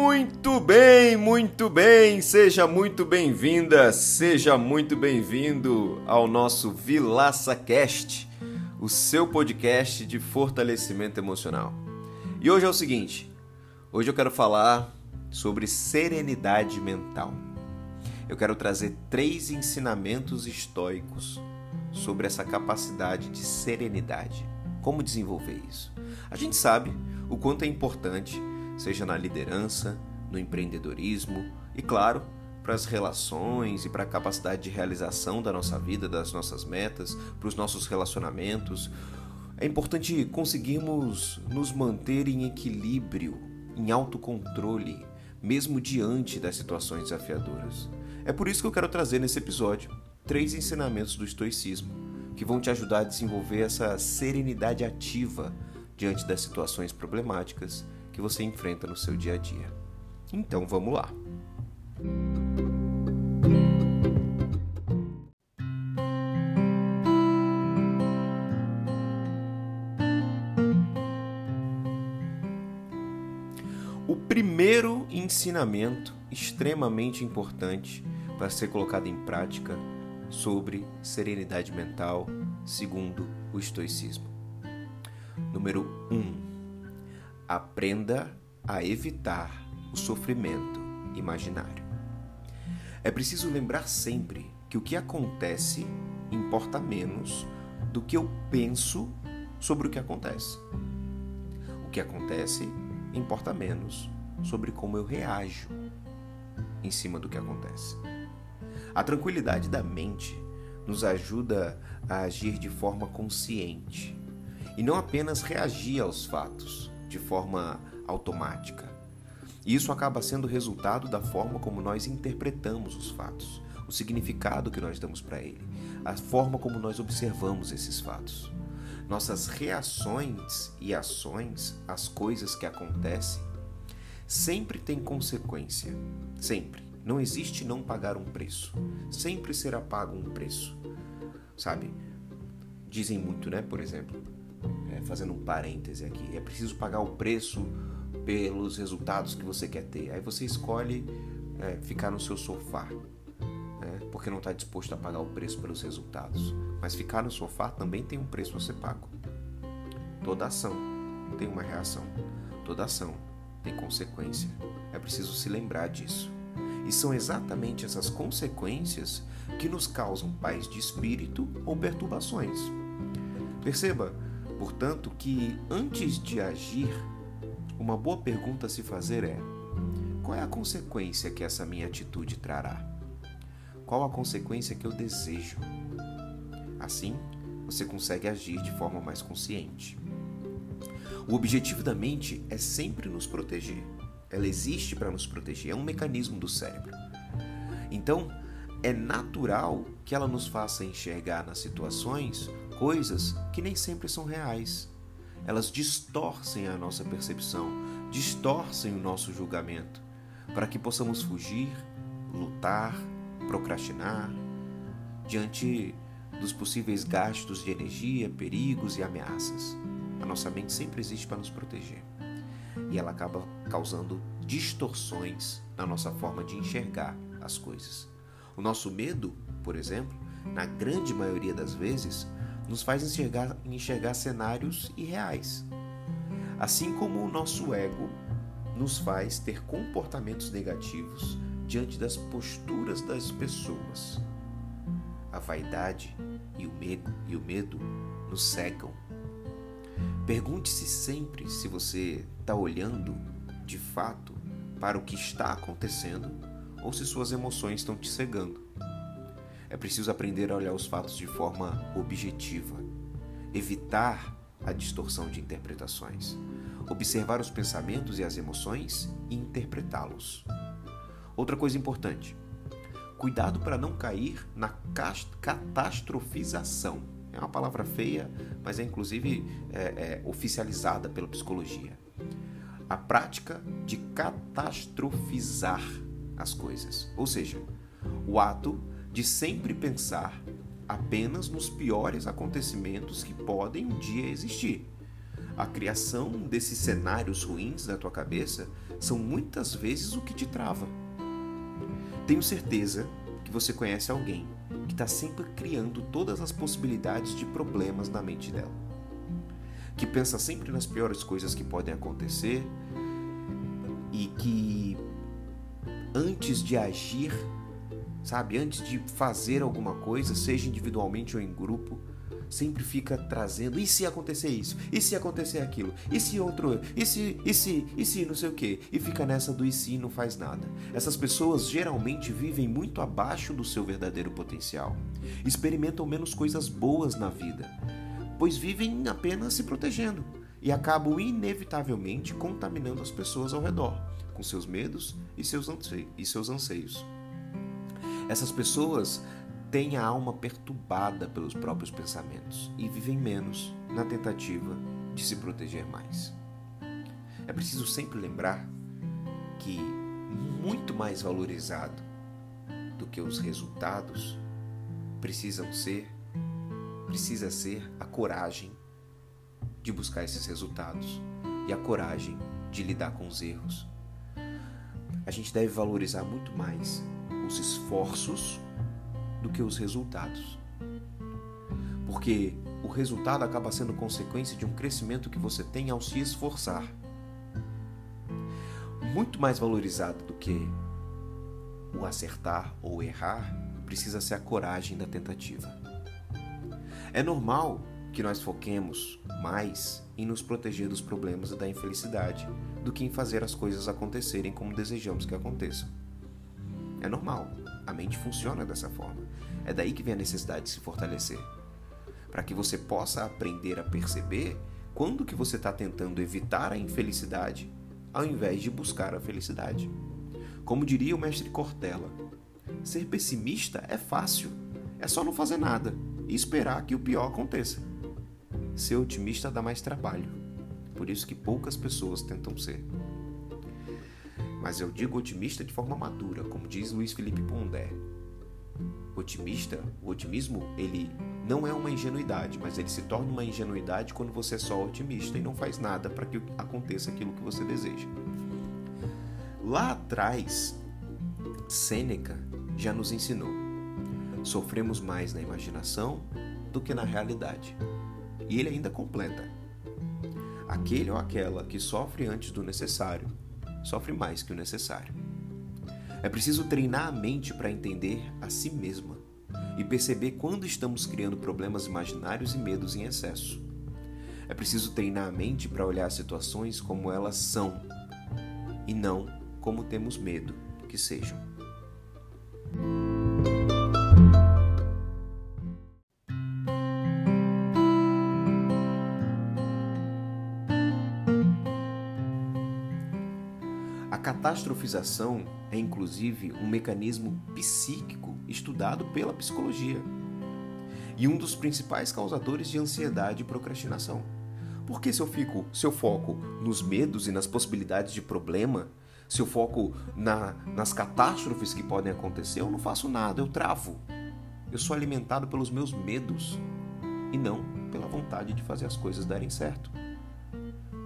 Muito bem, muito bem, seja muito bem-vinda, seja muito bem-vindo ao nosso Vilaça Cast, o seu podcast de fortalecimento emocional. E hoje é o seguinte, hoje eu quero falar sobre serenidade mental. Eu quero trazer três ensinamentos estoicos sobre essa capacidade de serenidade. Como desenvolver isso? A gente sabe o quanto é importante seja na liderança, no empreendedorismo e, claro, para as relações e para a capacidade de realização da nossa vida, das nossas metas, para os nossos relacionamentos. É importante conseguirmos nos manter em equilíbrio, em autocontrole, mesmo diante das situações desafiadoras. É por isso que eu quero trazer nesse episódio três ensinamentos do estoicismo que vão te ajudar a desenvolver essa serenidade ativa diante das situações problemáticas que você enfrenta no seu dia a dia. Então vamos lá! O primeiro ensinamento extremamente importante para ser colocado em prática sobre serenidade mental, segundo o estoicismo. Número 1. Um, aprenda a evitar o sofrimento imaginário. É preciso lembrar sempre que o que acontece importa menos do que eu penso sobre o que acontece. O que acontece importa menos sobre como eu reajo em cima do que acontece. A tranquilidade da mente nos ajuda a agir de forma consciente e não apenas reagir aos fatos, de forma automática. E isso acaba sendo resultado da forma como nós interpretamos os fatos, o significado que nós damos para ele, a forma como nós observamos esses fatos. Nossas reações e ações às coisas que acontecem sempre têm consequência. Sempre. Não existe não pagar um preço. Sempre será pago um preço. Sabe? Dizem muito, né? Por exemplo, é, fazendo um parêntese aqui, é preciso pagar o preço pelos resultados que você quer ter. Aí você escolhe é, ficar no seu sofá, né, porque não está disposto a pagar o preço pelos resultados. Mas ficar no sofá também tem um preço a ser pago. Toda ação tem uma reação, toda ação tem consequência. É preciso se lembrar disso. E são exatamente essas consequências que nos causam paz de espírito ou perturbações. Perceba, Portanto, que antes de agir, uma boa pergunta a se fazer é: qual é a consequência que essa minha atitude trará? Qual a consequência que eu desejo? Assim, você consegue agir de forma mais consciente. O objetivo da mente é sempre nos proteger. Ela existe para nos proteger, é um mecanismo do cérebro. Então, é natural que ela nos faça enxergar nas situações coisas que nem sempre são reais. Elas distorcem a nossa percepção, distorcem o nosso julgamento, para que possamos fugir, lutar, procrastinar diante dos possíveis gastos de energia, perigos e ameaças. A nossa mente sempre existe para nos proteger e ela acaba causando distorções na nossa forma de enxergar as coisas. O nosso medo, por exemplo, na grande maioria das vezes, nos faz enxergar, enxergar cenários irreais. Assim como o nosso ego nos faz ter comportamentos negativos diante das posturas das pessoas. A vaidade e o medo, e o medo nos cegam. Pergunte-se sempre se você está olhando de fato para o que está acontecendo ou se suas emoções estão te cegando. É preciso aprender a olhar os fatos de forma objetiva, evitar a distorção de interpretações, observar os pensamentos e as emoções e interpretá-los. Outra coisa importante: cuidado para não cair na catastrofização. É uma palavra feia, mas é inclusive é, é, oficializada pela psicologia. A prática de catastrofizar as coisas, ou seja, o ato de sempre pensar apenas nos piores acontecimentos que podem um dia existir. a criação desses cenários ruins na tua cabeça são muitas vezes o que te trava. Tenho certeza que você conhece alguém que está sempre criando todas as possibilidades de problemas na mente dela. Que pensa sempre nas piores coisas que podem acontecer e que antes de agir, sabe, antes de fazer alguma coisa, seja individualmente ou em grupo, sempre fica trazendo, e se acontecer isso? E se acontecer aquilo? E se outro? E se, e se, e se não sei o que? E fica nessa do e se e não faz nada. Essas pessoas geralmente vivem muito abaixo do seu verdadeiro potencial. Experimentam menos coisas boas na vida, pois vivem apenas se protegendo e acabam inevitavelmente contaminando as pessoas ao redor com seus medos e seus, e seus anseios. Essas pessoas têm a alma perturbada pelos próprios pensamentos e vivem menos na tentativa de se proteger mais. É preciso sempre lembrar que muito mais valorizado do que os resultados precisam ser precisa ser a coragem de buscar esses resultados e a coragem de lidar com os erros. A gente deve valorizar muito mais os esforços do que os resultados. Porque o resultado acaba sendo consequência de um crescimento que você tem ao se esforçar. Muito mais valorizado do que o acertar ou errar, precisa ser a coragem da tentativa. É normal que nós foquemos mais em nos proteger dos problemas e da infelicidade do que em fazer as coisas acontecerem como desejamos que aconteçam. É normal. A mente funciona dessa forma. É daí que vem a necessidade de se fortalecer. Para que você possa aprender a perceber quando que você está tentando evitar a infelicidade ao invés de buscar a felicidade. Como diria o mestre Cortella, ser pessimista é fácil. É só não fazer nada e esperar que o pior aconteça. Ser otimista dá mais trabalho. Por isso que poucas pessoas tentam ser mas eu digo otimista de forma madura, como diz Luiz Felipe Pondé. Otimista, o otimismo, ele não é uma ingenuidade, mas ele se torna uma ingenuidade quando você é só otimista e não faz nada para que aconteça aquilo que você deseja. Lá atrás, Sêneca já nos ensinou: sofremos mais na imaginação do que na realidade. E ele ainda completa: aquele ou aquela que sofre antes do necessário sofre mais que o necessário. É preciso treinar a mente para entender a si mesma e perceber quando estamos criando problemas imaginários e medos em excesso. É preciso treinar a mente para olhar as situações como elas são e não como temos medo que sejam. Catastrofização é inclusive um mecanismo psíquico estudado pela psicologia e um dos principais causadores de ansiedade e procrastinação. Porque se eu fico, se eu foco nos medos e nas possibilidades de problema, se eu foco na, nas catástrofes que podem acontecer, eu não faço nada, eu travo. Eu sou alimentado pelos meus medos e não pela vontade de fazer as coisas darem certo.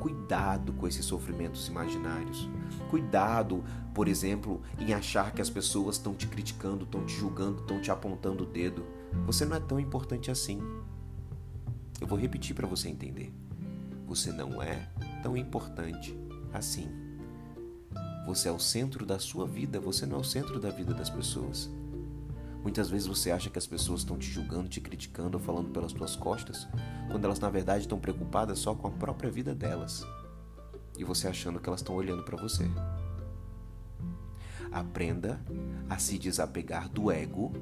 Cuidado com esses sofrimentos imaginários. Cuidado, por exemplo, em achar que as pessoas estão te criticando, estão te julgando, estão te apontando o dedo. Você não é tão importante assim. Eu vou repetir para você entender. Você não é tão importante assim. Você é o centro da sua vida, você não é o centro da vida das pessoas. Muitas vezes você acha que as pessoas estão te julgando, te criticando ou falando pelas tuas costas, quando elas na verdade estão preocupadas só com a própria vida delas. E você achando que elas estão olhando para você. Aprenda a se desapegar do ego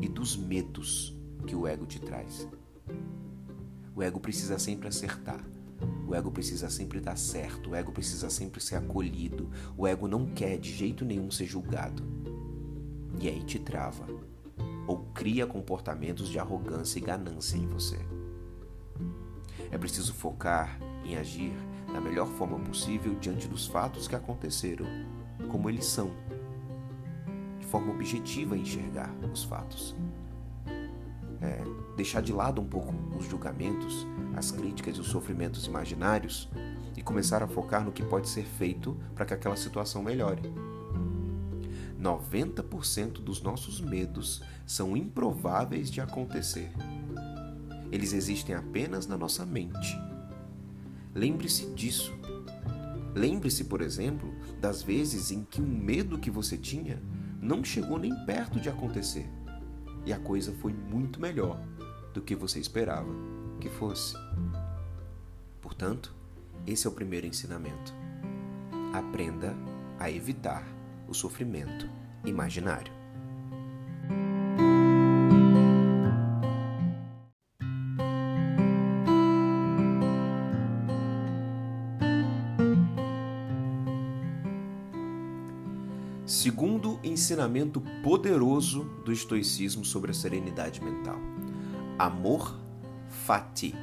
e dos medos que o ego te traz. O ego precisa sempre acertar. O ego precisa sempre dar certo. O ego precisa sempre ser acolhido. O ego não quer de jeito nenhum ser julgado e aí te trava ou cria comportamentos de arrogância e ganância em você. É preciso focar em agir da melhor forma possível diante dos fatos que aconteceram, como eles são, de forma objetiva enxergar os fatos. é, deixar de lado um pouco os julgamentos, as críticas e os sofrimentos imaginários e começar a focar no que pode ser feito para que aquela situação melhore. 90% dos nossos medos são improváveis de acontecer. Eles existem apenas na nossa mente. Lembre-se disso. Lembre-se, por exemplo, das vezes em que um medo que você tinha não chegou nem perto de acontecer e a coisa foi muito melhor do que você esperava que fosse. Portanto, esse é o primeiro ensinamento. Aprenda a evitar o sofrimento imaginário. Segundo ensinamento poderoso do estoicismo sobre a serenidade mental: amor fati.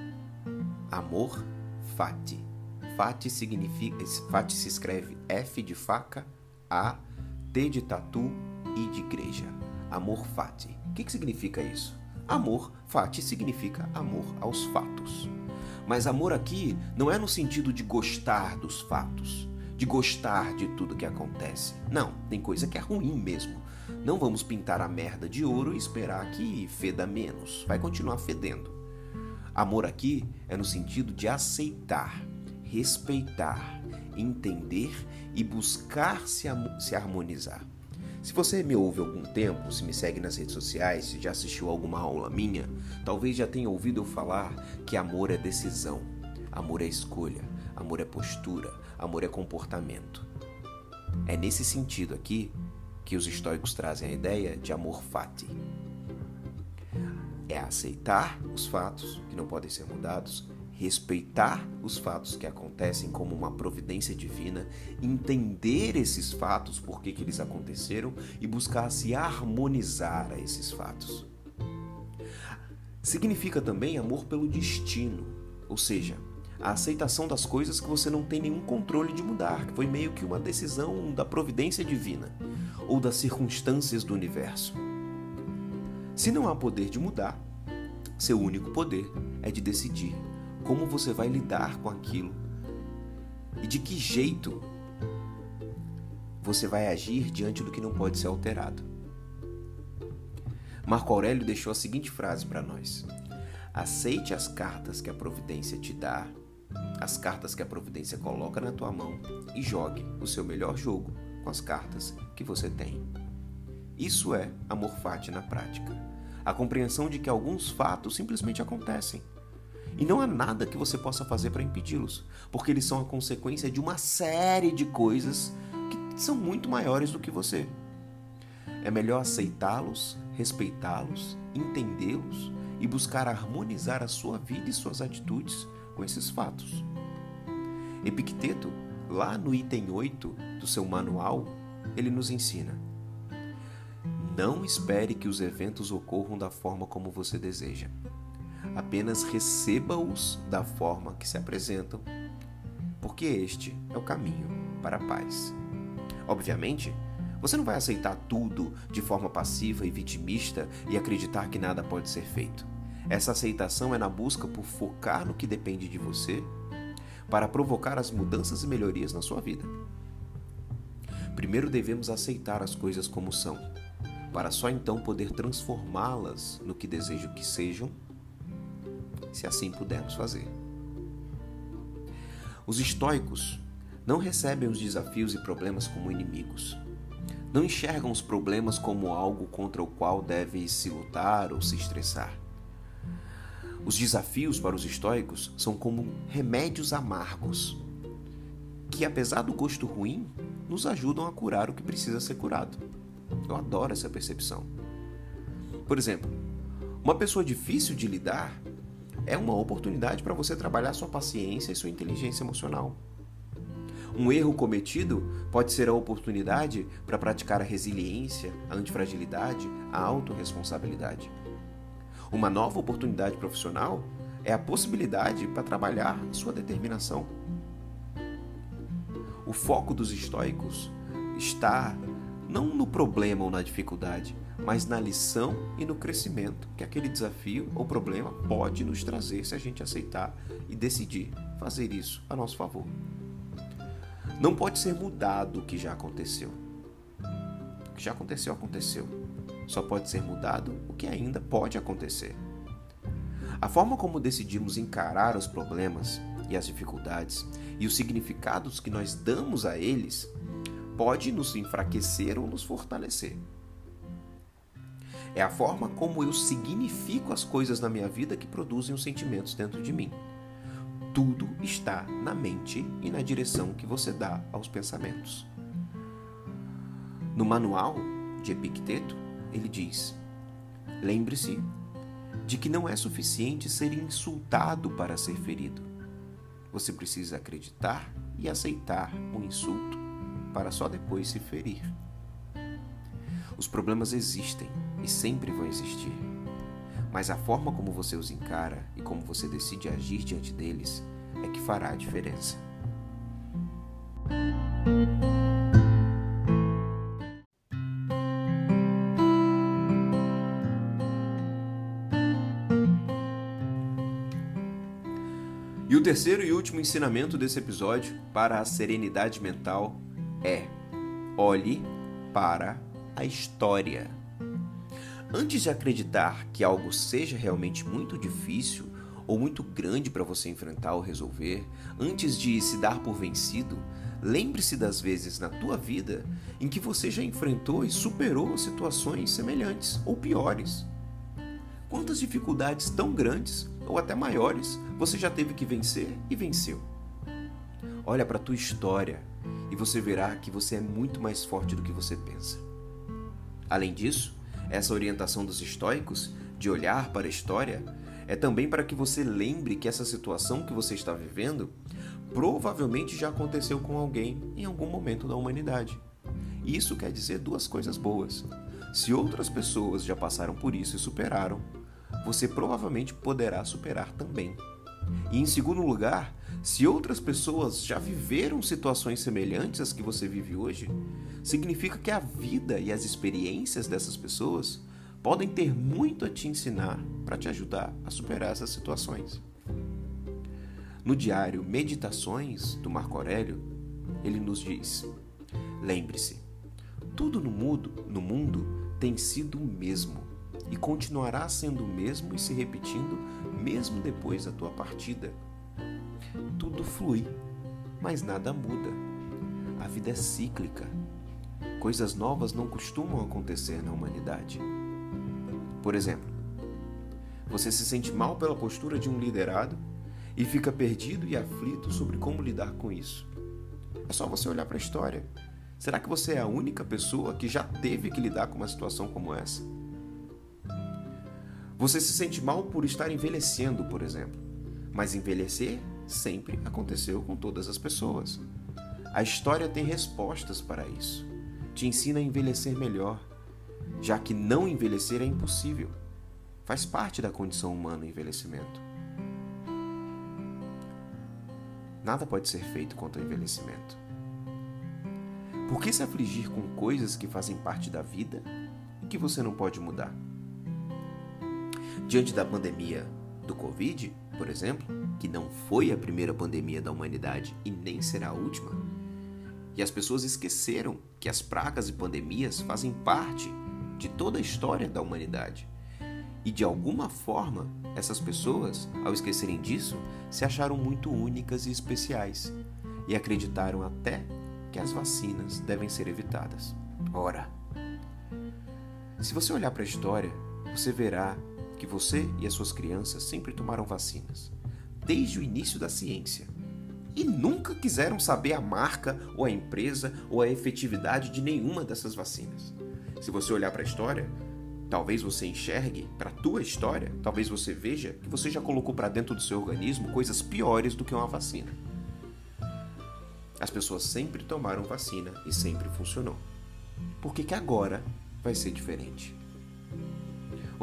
Amor fati. Fati significa, fati se escreve F de faca, A, T de tatu, I de igreja. Amor fati. O que, que significa isso? Amor fati significa amor aos fatos. Mas amor aqui não é no sentido de gostar dos fatos de gostar de tudo que acontece. Não, tem coisa que é ruim mesmo. Não vamos pintar a merda de ouro e esperar que feda menos. Vai continuar fedendo. Amor aqui é no sentido de aceitar, respeitar, entender e buscar se, se harmonizar. Se você me ouve há algum tempo, se me segue nas redes sociais, se já assistiu alguma aula minha, talvez já tenha ouvido eu falar que amor é decisão, amor é escolha, amor é postura, amor é comportamento. É nesse sentido aqui que os estoicos trazem a ideia de amor fati. É aceitar os fatos que não podem ser mudados, respeitar os fatos que acontecem como uma providência divina, entender esses fatos, por que, eles aconteceram e buscar se harmonizar a esses fatos. Significa também amor pelo destino, ou seja, a aceitação das coisas que você não tem nenhum controle de mudar, que foi meio que uma decisão da providência divina ou das circunstâncias do universo. Se não há poder de mudar, seu único poder é de decidir como você vai lidar com aquilo e de que jeito você vai agir diante do que não pode ser alterado. Marco Aurélio deixou a seguinte frase para nós: Aceite as cartas que a providência te dá as cartas que a providência coloca na tua mão e jogue o seu melhor jogo com as cartas que você tem. Isso é amor fati na prática. A compreensão de que alguns fatos simplesmente acontecem. E não há nada que você possa fazer para impedi-los, porque eles são a consequência de uma série de coisas que são muito maiores do que você. É melhor aceitá-los, respeitá-los, entendê-los e buscar harmonizar a sua vida e suas atitudes com esses fatos. Epicteto, lá no item 8 do seu manual, ele nos ensina: Não espere que os eventos ocorram da forma como você deseja. Apenas receba-os da forma que se apresentam, porque este é o caminho para a paz. Obviamente, você não vai aceitar tudo de forma passiva e vitimista e acreditar que nada pode ser feito. Essa aceitação é na busca por focar no que depende de você para provocar as mudanças e melhorias na sua vida. Primeiro devemos aceitar as coisas como são, para só então poder transformá-las no que desejo que sejam, se assim pudermos fazer. Os estoicos não recebem os desafios e problemas como inimigos. Não enxergam os problemas como algo contra o qual deve se lutar ou se estressar. Os desafios para os estoicos são como remédios amargos, que apesar do gosto ruim, nos ajudam a curar o que precisa ser curado. Eu adoro essa percepção. Por exemplo, uma pessoa difícil de lidar é uma oportunidade para você trabalhar sua paciência e sua inteligência emocional. Um erro cometido pode ser a oportunidade para praticar a resiliência, a antifragilidade, a autorresponsabilidade. Uma nova oportunidade profissional é a possibilidade para trabalhar sua determinação. O foco dos estoicos está não no problema ou na dificuldade, mas na lição e no crescimento que aquele desafio ou problema pode nos trazer se a gente aceitar e decidir fazer isso a nosso favor. Não pode ser mudado o que já aconteceu. O que já aconteceu, aconteceu. Só pode ser mudado o que ainda pode acontecer. A forma como decidimos encarar os problemas e as dificuldades e os significados que nós damos a eles pode nos enfraquecer ou nos fortalecer. É a forma como eu significo as coisas na minha vida que produzem os sentimentos dentro de mim. Tudo está na mente e na direção que você dá aos pensamentos. No manual de Epicteto, ele diz: Lembre-se de que não é suficiente ser insultado para ser ferido. Você precisa acreditar e aceitar o insulto para só depois se ferir. Os problemas existem e sempre vão existir. Mas a forma como você os encara e como você decide agir diante deles é que fará a diferença. E o terceiro e último ensinamento desse episódio para a serenidade mental é: olhe para a história. Antes de acreditar que algo seja realmente muito difícil ou muito grande para você enfrentar ou resolver, antes de se dar por vencido, lembre-se das vezes na tua vida em que você já enfrentou e superou situações semelhantes ou piores. Quantas dificuldades tão grandes ou até maiores você já teve que vencer e venceu? Olha para a tua história e você verá que você é muito mais forte do que você pensa. Além disso, essa orientação dos estoicos, de olhar para a história, é também para que você lembre que essa situação que você está vivendo provavelmente já aconteceu com alguém em algum momento da humanidade. Isso quer dizer duas coisas boas. Se outras pessoas já passaram por isso e superaram, você provavelmente poderá superar também. E em segundo lugar, se outras pessoas já viveram situações semelhantes às que você vive hoje, significa que a vida e as experiências dessas pessoas podem ter muito a te ensinar para te ajudar a superar essas situações. No diário Meditações do Marco Aurélio, ele nos diz: Lembre-se, tudo no mundo, no mundo tem sido o mesmo e continuará sendo o mesmo e se repetindo mesmo depois da tua partida. Tudo flui, mas nada muda. A vida é cíclica Coisas novas não costumam acontecer na humanidade. Por exemplo, você se sente mal pela postura de um liderado e fica perdido e aflito sobre como lidar com isso. É só você olhar para a história. Será que você é a única pessoa que já teve que lidar com uma situação como essa? Você se sente mal por estar envelhecendo, por exemplo. Mas envelhecer sempre aconteceu com todas as pessoas. A história tem respostas para isso te ensina a envelhecer melhor, já que não envelhecer é impossível. Faz parte da condição humana o envelhecimento. Nada pode ser feito contra o envelhecimento. Por que se afligir com coisas que fazem parte da vida e que você não pode mudar? Diante da pandemia do Covid, por exemplo, que não foi a primeira pandemia da humanidade e nem será a última, e as pessoas esqueceram que as pragas e pandemias fazem parte de toda a história da humanidade. E de alguma forma, essas pessoas, ao esquecerem disso, se acharam muito únicas e especiais e acreditaram até que as vacinas devem ser evitadas. Ora, se você olhar para a história, você verá que você e as suas crianças sempre tomaram vacinas, desde o início da ciência e nunca quiseram saber a marca ou a empresa ou a efetividade de nenhuma dessas vacinas. Se você olhar para a história, talvez você enxergue para a tua história, talvez você veja que você já colocou para dentro do seu organismo coisas piores do que uma vacina. As pessoas sempre tomaram vacina e sempre funcionou. Por que, que agora vai ser diferente?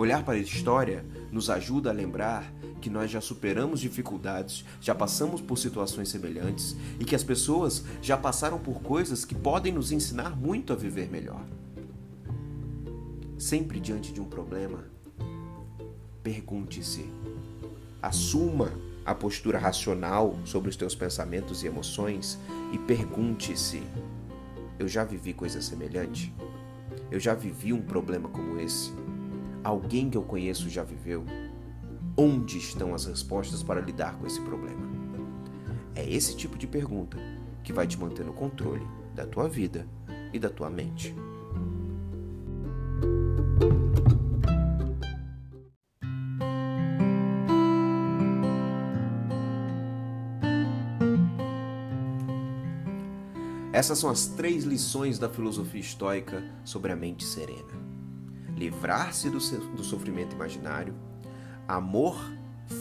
Olhar para a história nos ajuda a lembrar que nós já superamos dificuldades, já passamos por situações semelhantes e que as pessoas já passaram por coisas que podem nos ensinar muito a viver melhor. sempre diante de um problema, pergunte-se, assuma a postura racional sobre os teus pensamentos e emoções e pergunte-se: eu já vivi coisa semelhante? Eu já vivi um problema como esse? Alguém que eu conheço já viveu? Onde estão as respostas para lidar com esse problema? É esse tipo de pergunta que vai te manter no controle da tua vida e da tua mente. Essas são as três lições da filosofia estoica sobre a mente serena: livrar-se do, do sofrimento imaginário, amor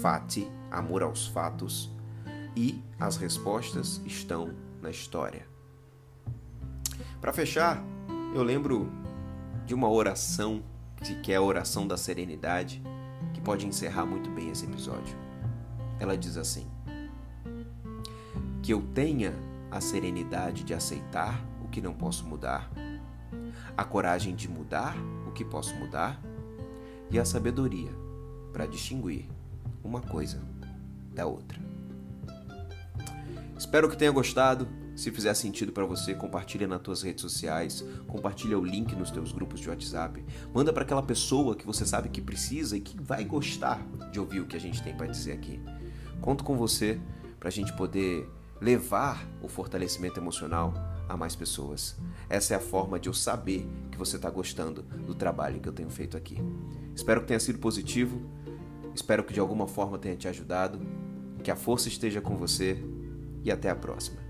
fati, amor aos fatos, e as respostas estão na história. Para fechar, eu lembro de uma oração que é a oração da serenidade, que pode encerrar muito bem esse episódio. Ela diz assim: Que eu tenha a serenidade de aceitar o que não posso mudar, a coragem de mudar o que posso mudar e a sabedoria para distinguir uma coisa da outra. Espero que tenha gostado. Se fizer sentido para você, compartilha nas tuas redes sociais, compartilha o link nos teus grupos de WhatsApp, manda para aquela pessoa que você sabe que precisa e que vai gostar de ouvir o que a gente tem para dizer aqui. Conto com você para a gente poder levar o fortalecimento emocional a mais pessoas. Essa é a forma de eu saber que você está gostando do trabalho que eu tenho feito aqui. Espero que tenha sido positivo, espero que de alguma forma tenha te ajudado, que a força esteja com você e até a próxima.